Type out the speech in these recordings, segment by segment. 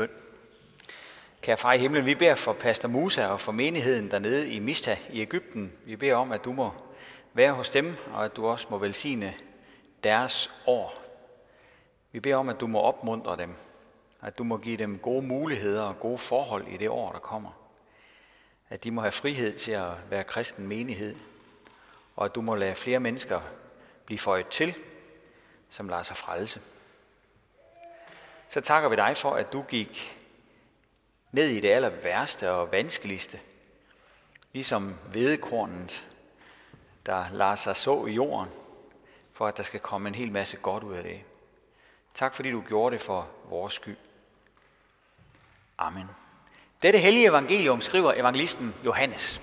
bøn. Kære far i himlen, vi beder for Pastor Musa og for menigheden dernede i Mista i Ægypten. Vi beder om, at du må være hos dem, og at du også må velsigne deres år. Vi beder om, at du må opmuntre dem, at du må give dem gode muligheder og gode forhold i det år, der kommer. At de må have frihed til at være kristen menighed, og at du må lade flere mennesker blive føjet til, som lader sig frelse. Så takker vi dig for, at du gik ned i det aller værste og vanskeligste, ligesom vedekornet, der lader sig så i jorden, for at der skal komme en hel masse godt ud af det. Tak fordi du gjorde det for vores skyld. Amen. Dette hellige evangelium skriver evangelisten Johannes.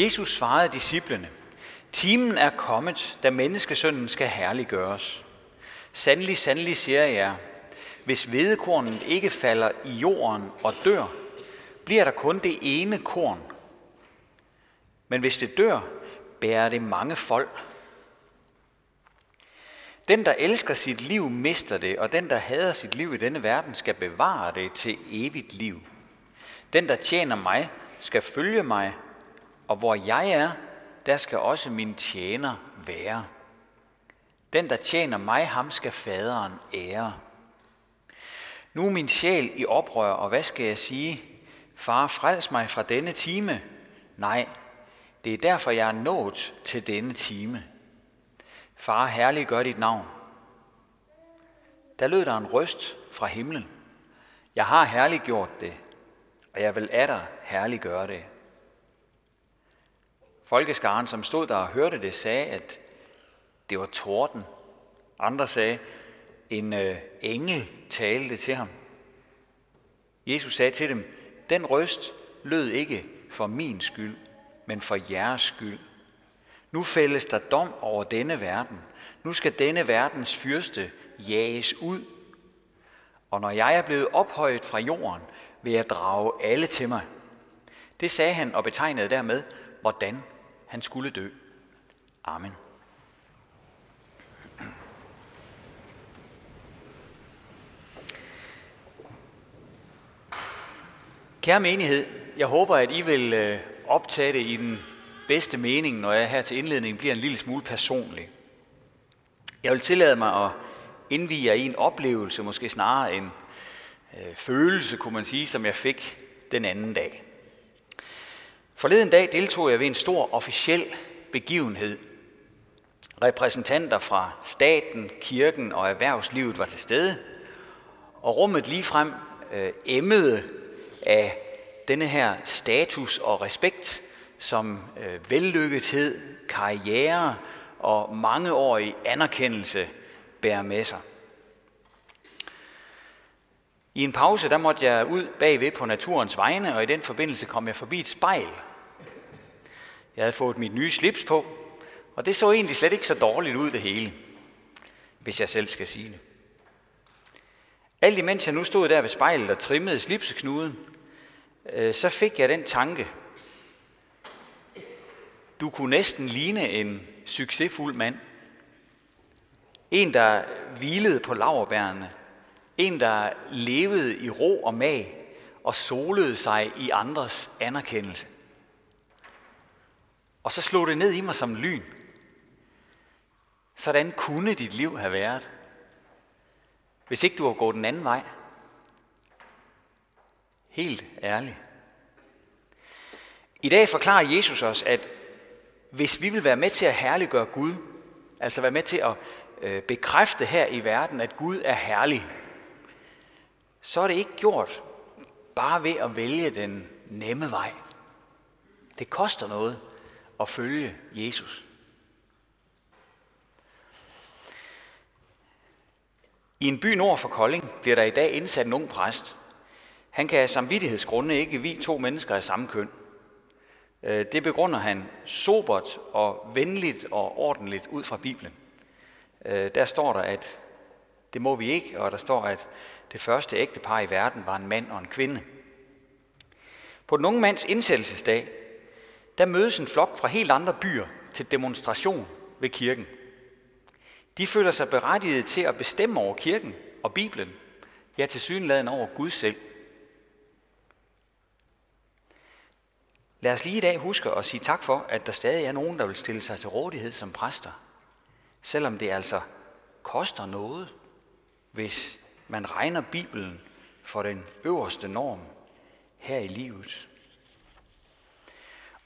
Jesus svarede disciplene, Timen er kommet, da menneskesønnen skal herliggøres. Sandelig, sandelig siger jeg, hvis vedekornet ikke falder i jorden og dør, bliver der kun det ene korn. Men hvis det dør, bærer det mange folk. Den, der elsker sit liv, mister det, og den, der hader sit liv i denne verden, skal bevare det til evigt liv. Den, der tjener mig, skal følge mig, og hvor jeg er, der skal også min tjener være. Den, der tjener mig, ham skal faderen ære. Nu er min sjæl i oprør, og hvad skal jeg sige? Far, frels mig fra denne time. Nej, det er derfor, jeg er nået til denne time. Far, herlig gør dit navn. Der lød der en røst fra himlen. Jeg har herliggjort det, og jeg vil af dig herliggøre det. Folkeskaren, som stod der og hørte det, sagde, at det var torden. Andre sagde, en øh, engel talte til ham. Jesus sagde til dem, den røst lød ikke for min skyld, men for jeres skyld. Nu fældes der dom over denne verden. Nu skal denne verdens fyrste jages ud. Og når jeg er blevet ophøjet fra jorden, vil jeg drage alle til mig. Det sagde han og betegnede dermed, hvordan han skulle dø. Amen. Kære menighed, jeg håber, at I vil øh, optage det i den bedste mening, når jeg her til indledningen bliver en lille smule personlig. Jeg vil tillade mig at indvige jer i en oplevelse, måske snarere en øh, følelse, kunne man sige, som jeg fik den anden dag. Forleden dag deltog jeg ved en stor officiel begivenhed. Repræsentanter fra staten, kirken og erhvervslivet var til stede, og rummet ligefrem øh, emmede af denne her status og respekt, som øh, vellykkethed, karriere og mangeårig anerkendelse bærer med sig. I en pause der måtte jeg ud bagved på naturens vegne, og i den forbindelse kom jeg forbi et spejl, jeg havde fået mit nye slips på, og det så egentlig slet ikke så dårligt ud det hele, hvis jeg selv skal sige det. Alt imens jeg nu stod der ved spejlet og trimmede slipseknuden, øh, så fik jeg den tanke, du kunne næsten ligne en succesfuld mand. En, der hvilede på laverbærene. En, der levede i ro og mag og solede sig i andres anerkendelse. Og så slog det ned i mig som lyn. Sådan kunne dit liv have været, hvis ikke du har gået den anden vej. Helt ærligt. I dag forklarer Jesus os, at hvis vi vil være med til at herliggøre Gud, altså være med til at øh, bekræfte her i verden, at Gud er herlig, så er det ikke gjort bare ved at vælge den nemme vej. Det koster noget at følge Jesus. I en by nord for Kolding bliver der i dag indsat en ung præst. Han kan af samvittighedsgrunde ikke vi to mennesker af samme køn. Øh, det begrunder han sobert og venligt og ordentligt ud fra Bibelen. Øh, der står der, at det må vi ikke, og der står, at det første ægtepar i verden var en mand og en kvinde. På den unge mands indsættelsesdag, der mødes en flok fra helt andre byer til demonstration ved kirken. De føler sig berettiget til at bestemme over kirken og Bibelen, ja til synladen over Gud selv. Lad os lige i dag huske at sige tak for, at der stadig er nogen, der vil stille sig til rådighed som præster. Selvom det altså koster noget, hvis man regner Bibelen for den øverste norm her i livet.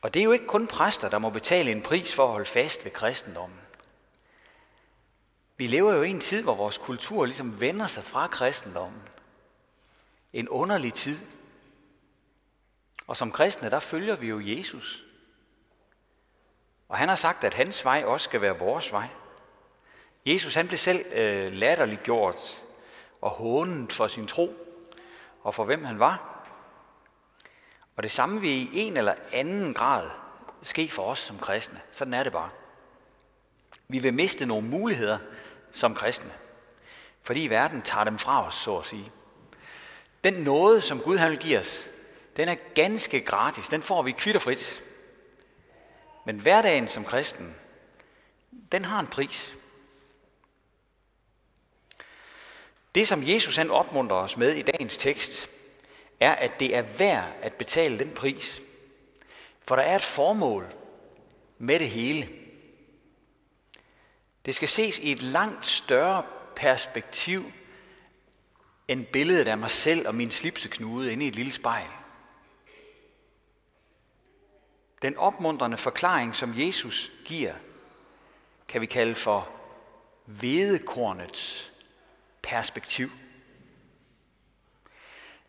Og det er jo ikke kun præster, der må betale en pris for at holde fast ved kristendommen. Vi lever jo i en tid, hvor vores kultur ligesom vender sig fra kristendommen. En underlig tid. Og som kristne, der følger vi jo Jesus. Og han har sagt, at hans vej også skal være vores vej. Jesus han blev selv øh, latterliggjort og hånet for sin tro og for hvem han var. Og det samme vil i en eller anden grad ske for os som kristne. Sådan er det bare. Vi vil miste nogle muligheder som kristne, fordi verden tager dem fra os, så at sige. Den nåde, som Gud han vil give os, den er ganske gratis. Den får vi kvitterfrit. Men hverdagen som kristen, den har en pris. Det, som Jesus han opmuntrer os med i dagens tekst, er, at det er værd at betale den pris. For der er et formål med det hele. Det skal ses i et langt større perspektiv end billedet af mig selv og min slipseknude inde i et lille spejl. Den opmuntrende forklaring, som Jesus giver, kan vi kalde for vedekornets perspektiv.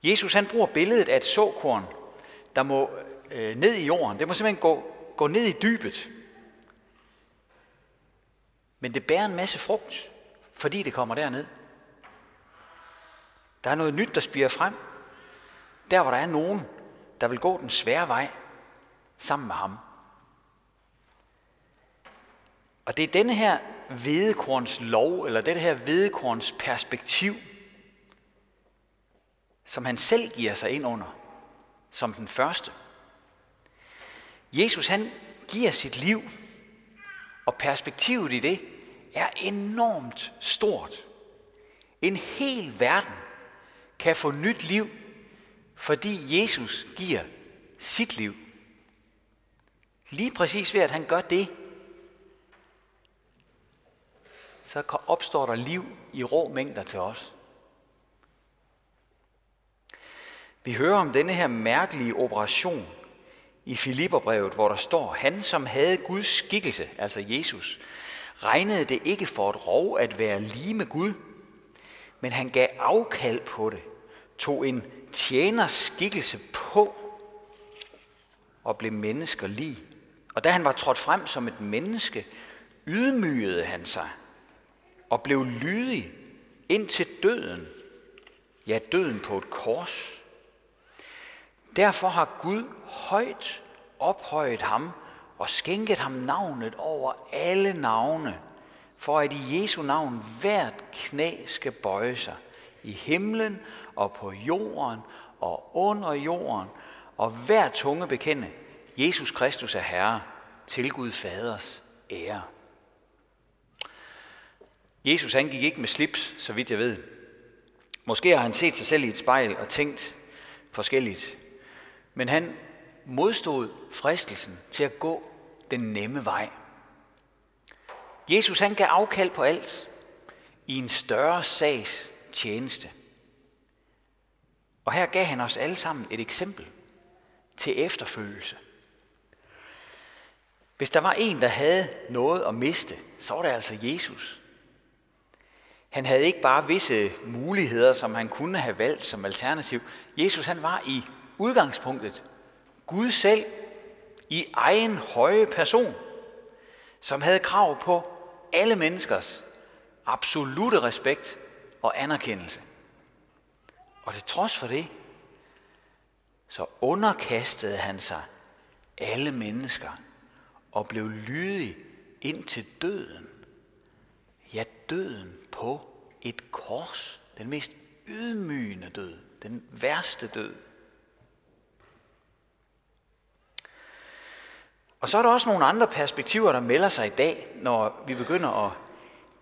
Jesus han bruger billedet af et såkorn, der må øh, ned i jorden. Det må simpelthen gå, gå ned i dybet. Men det bærer en masse frugt, fordi det kommer derned. Der er noget nyt, der spiger frem. Der, hvor der er nogen, der vil gå den svære vej sammen med ham. Og det er denne her vedekorns lov, eller det her vedekorns perspektiv, som han selv giver sig ind under, som den første. Jesus han giver sit liv, og perspektivet i det er enormt stort. En hel verden kan få nyt liv, fordi Jesus giver sit liv. Lige præcis ved, at han gør det, så opstår der liv i rå mængder til os. Vi hører om denne her mærkelige operation i Filipperbrevet, hvor der står, han som havde Guds skikkelse, altså Jesus, regnede det ikke for et rov at være lige med Gud, men han gav afkald på det, tog en tjeners skikkelse på og blev mennesker lige. Og da han var trådt frem som et menneske, ydmygede han sig og blev lydig ind til døden, ja døden på et kors. Derfor har Gud højt ophøjet ham og skænket ham navnet over alle navne, for at i Jesu navn hvert knæ skal bøje sig i himlen og på jorden og under jorden, og hver tunge bekende, Jesus Kristus er Herre, til Gud Faders ære. Jesus han gik ikke med slips, så vidt jeg ved. Måske har han set sig selv i et spejl og tænkt forskelligt. Men han modstod fristelsen til at gå den nemme vej. Jesus han gav afkald på alt i en større sags tjeneste. Og her gav han os alle sammen et eksempel til efterfølgelse. Hvis der var en, der havde noget at miste, så var det altså Jesus. Han havde ikke bare visse muligheder, som han kunne have valgt som alternativ. Jesus han var i udgangspunktet Gud selv i egen høje person, som havde krav på alle menneskers absolute respekt og anerkendelse. Og til trods for det, så underkastede han sig alle mennesker og blev lydig ind til døden. Ja, døden på et kors. Den mest ydmygende død. Den værste død. Og så er der også nogle andre perspektiver, der melder sig i dag, når vi begynder at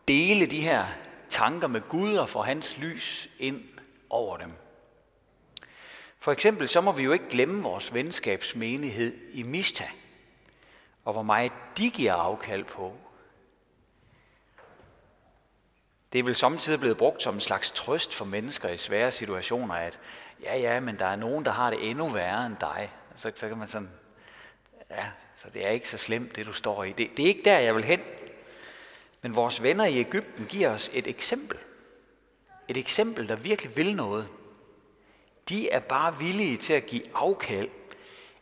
dele de her tanker med Gud og få hans lys ind over dem. For eksempel så må vi jo ikke glemme vores venskabsmenighed i Mista, og hvor meget de giver afkald på. Det er vel samtidig blevet brugt som en slags trøst for mennesker i svære situationer, at ja, ja, men der er nogen, der har det endnu værre end dig. Så, så kan man sådan, ja, så det er ikke så slemt, det du står i. Det, det er ikke der, jeg vil hen. Men vores venner i Ægypten giver os et eksempel. Et eksempel, der virkelig vil noget. De er bare villige til at give afkald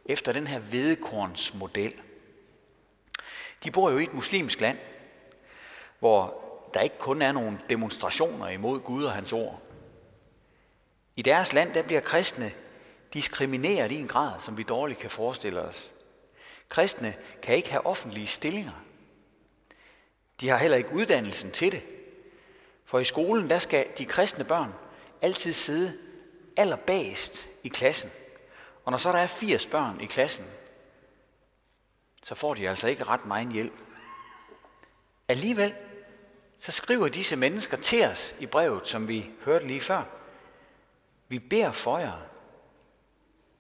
efter den her vedekornsmodel. De bor jo i et muslimsk land, hvor der ikke kun er nogle demonstrationer imod Gud og hans ord. I deres land, der bliver kristne diskrimineret i en grad, som vi dårligt kan forestille os. Kristne kan ikke have offentlige stillinger. De har heller ikke uddannelsen til det. For i skolen, der skal de kristne børn altid sidde allerbagest i klassen. Og når så der er 80 børn i klassen, så får de altså ikke ret meget hjælp. Alligevel, så skriver disse mennesker til os i brevet, som vi hørte lige før. Vi beder for jer,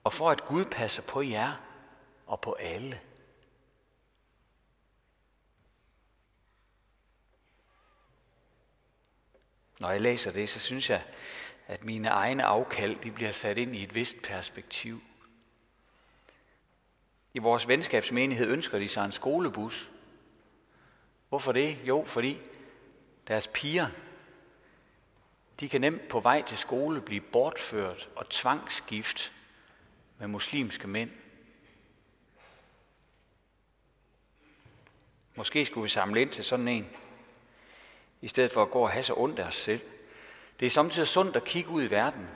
og for at Gud passer på jer og på alle. Når jeg læser det, så synes jeg, at mine egne afkald de bliver sat ind i et vist perspektiv. I vores venskabsmenighed ønsker de sig en skolebus. Hvorfor det? Jo, fordi deres piger, de kan nemt på vej til skole blive bortført og tvangsgift med muslimske mænd. Måske skulle vi samle ind til sådan en, i stedet for at gå og have så ondt af os selv. Det er samtidig sundt at kigge ud i verden.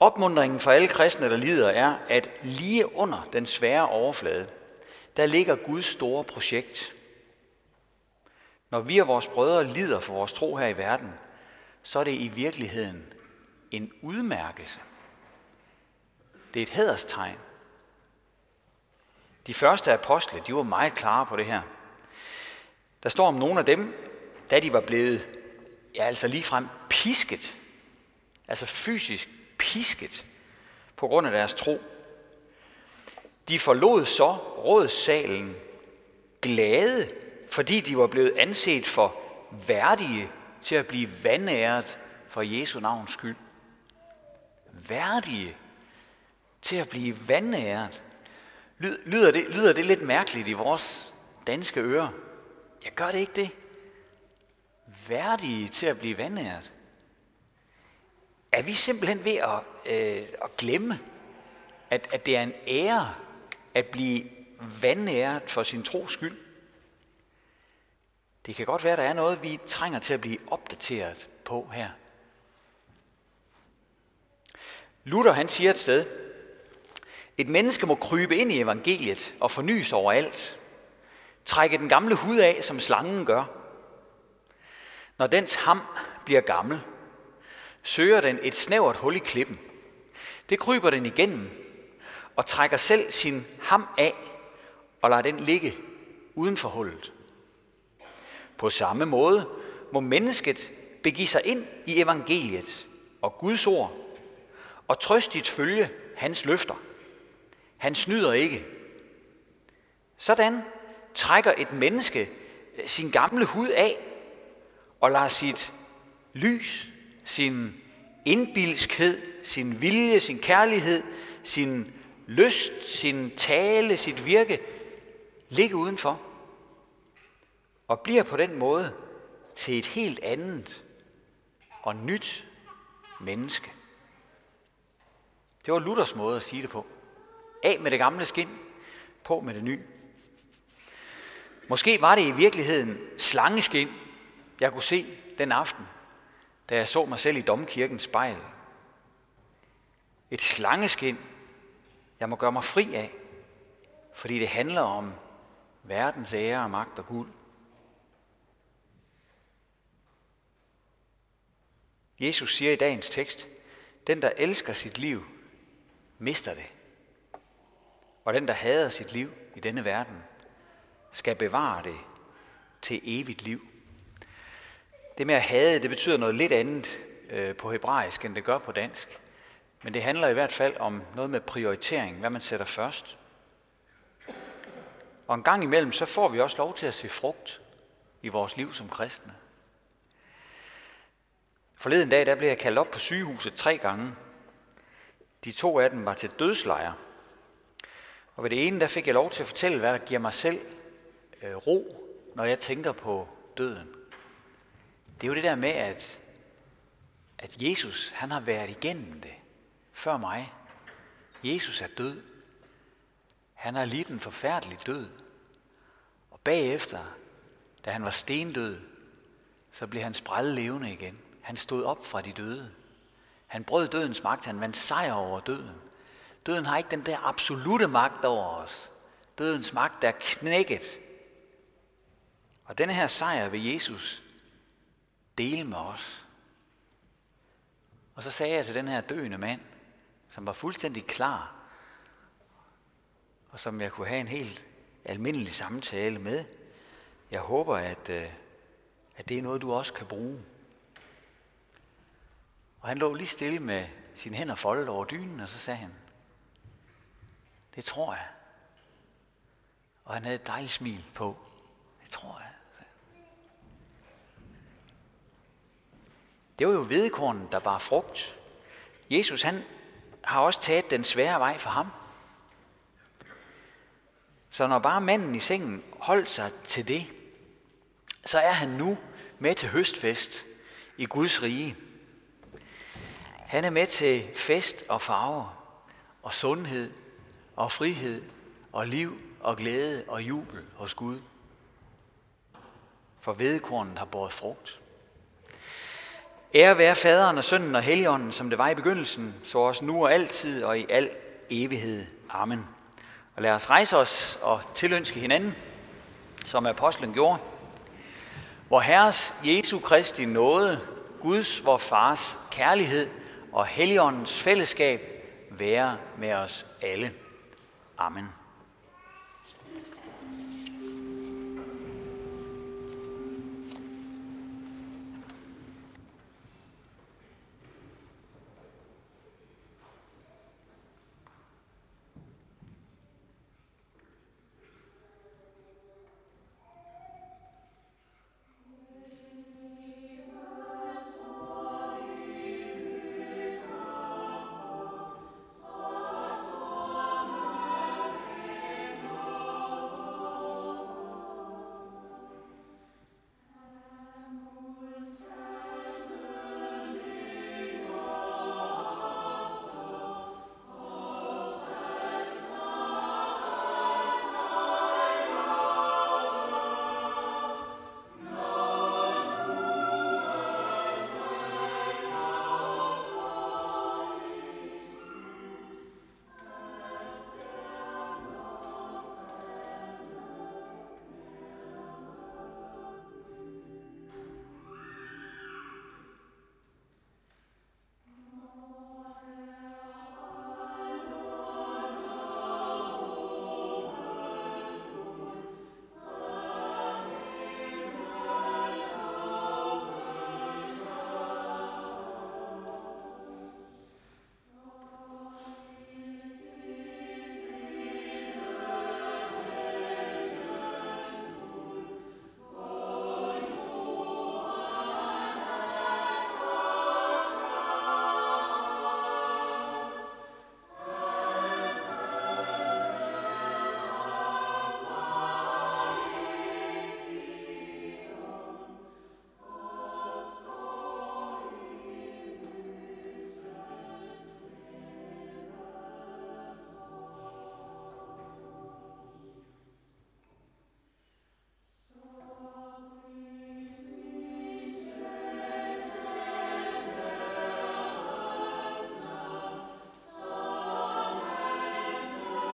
Opmundringen for alle kristne, der lider, er, at lige under den svære overflade, der ligger Guds store projekt. Når vi og vores brødre lider for vores tro her i verden, så er det i virkeligheden en udmærkelse. Det er et hederstegn. De første apostle, de var meget klare på det her. Der står om nogle af dem, da de var blevet, ja altså ligefrem pisket, altså fysisk pisket, på grund af deres tro. De forlod så rådssalen glade, fordi de var blevet anset for værdige til at blive vandæret for Jesu navns skyld. Værdige til at blive vandæret. Lyder det, lyder det lidt mærkeligt i vores danske ører? Jeg gør det ikke det. Værdige til at blive vandnæret. Er vi simpelthen ved at, øh, at glemme, at, at det er en ære at blive vandnæret for sin tros skyld? Det kan godt være, at der er noget, vi trænger til at blive opdateret på her. Luther han siger et sted, et menneske må krybe ind i evangeliet og fornyes overalt. Trække den gamle hud af, som slangen gør. Når dens ham bliver gammel, søger den et snævert hul i klippen. Det kryber den igennem og trækker selv sin ham af og lader den ligge uden for hullet. På samme måde må mennesket begive sig ind i evangeliet og Guds ord og trøstigt følge hans løfter. Han snyder ikke. Sådan trækker et menneske øh, sin gamle hud af og lader sit lys, sin indbilskhed, sin vilje, sin kærlighed, sin lyst, sin tale, sit virke ligge udenfor og bliver på den måde til et helt andet og nyt menneske. Det var Luthers måde at sige det på. Af med det gamle skin, på med det nye. Måske var det i virkeligheden slangeskin, jeg kunne se den aften, da jeg så mig selv i domkirkens spejl. Et slangeskin, jeg må gøre mig fri af, fordi det handler om verdens ære og magt og guld. Jesus siger i dagens tekst, den der elsker sit liv, mister det. Og den, der hader sit liv i denne verden, skal bevare det til evigt liv. Det med at hade, det betyder noget lidt andet øh, på hebraisk, end det gør på dansk. Men det handler i hvert fald om noget med prioritering, hvad man sætter først. Og en gang imellem, så får vi også lov til at se frugt i vores liv som kristne. Forleden dag, der blev jeg kaldt op på sygehuset tre gange. De to af dem var til dødslejre. Og ved det ene, der fik jeg lov til at fortælle, hvad der giver mig selv øh, ro, når jeg tænker på døden. Det er jo det der med, at, at Jesus, han har været igennem det før mig. Jesus er død. Han har lidt en forfærdelig død. Og bagefter, da han var stendød, så blev han sprællet levende igen. Han stod op fra de døde. Han brød dødens magt, han vandt sejr over døden. Døden har ikke den der absolute magt over os. Dødens magt er knækket. Og denne her sejr vil Jesus dele med os. Og så sagde jeg til den her døende mand, som var fuldstændig klar, og som jeg kunne have en helt almindelig samtale med. Jeg håber, at, øh, at det er noget, du også kan bruge. Og han lå lige stille med sine hænder foldet over dynen, og så sagde han, det tror jeg. Og han havde et dejligt smil på. Det tror jeg. Det var jo hvedekornen, der bar frugt. Jesus han har også taget den svære vej for ham. Så når bare manden i sengen holdt sig til det, så er han nu med til høstfest i Guds rige. Han er med til fest og farver og sundhed og frihed og liv og glæde og jubel hos Gud. For vedekornet har båret frugt. Ære være faderen og sønnen og helligånden, som det var i begyndelsen, så også nu og altid og i al evighed. Amen. Og lad os rejse os og tilønske hinanden, som apostlen gjorde. Hvor Herres Jesu Kristi nåde, Guds, vor Fars kærlighed og Helligåndens fællesskab være med os alle. Amen.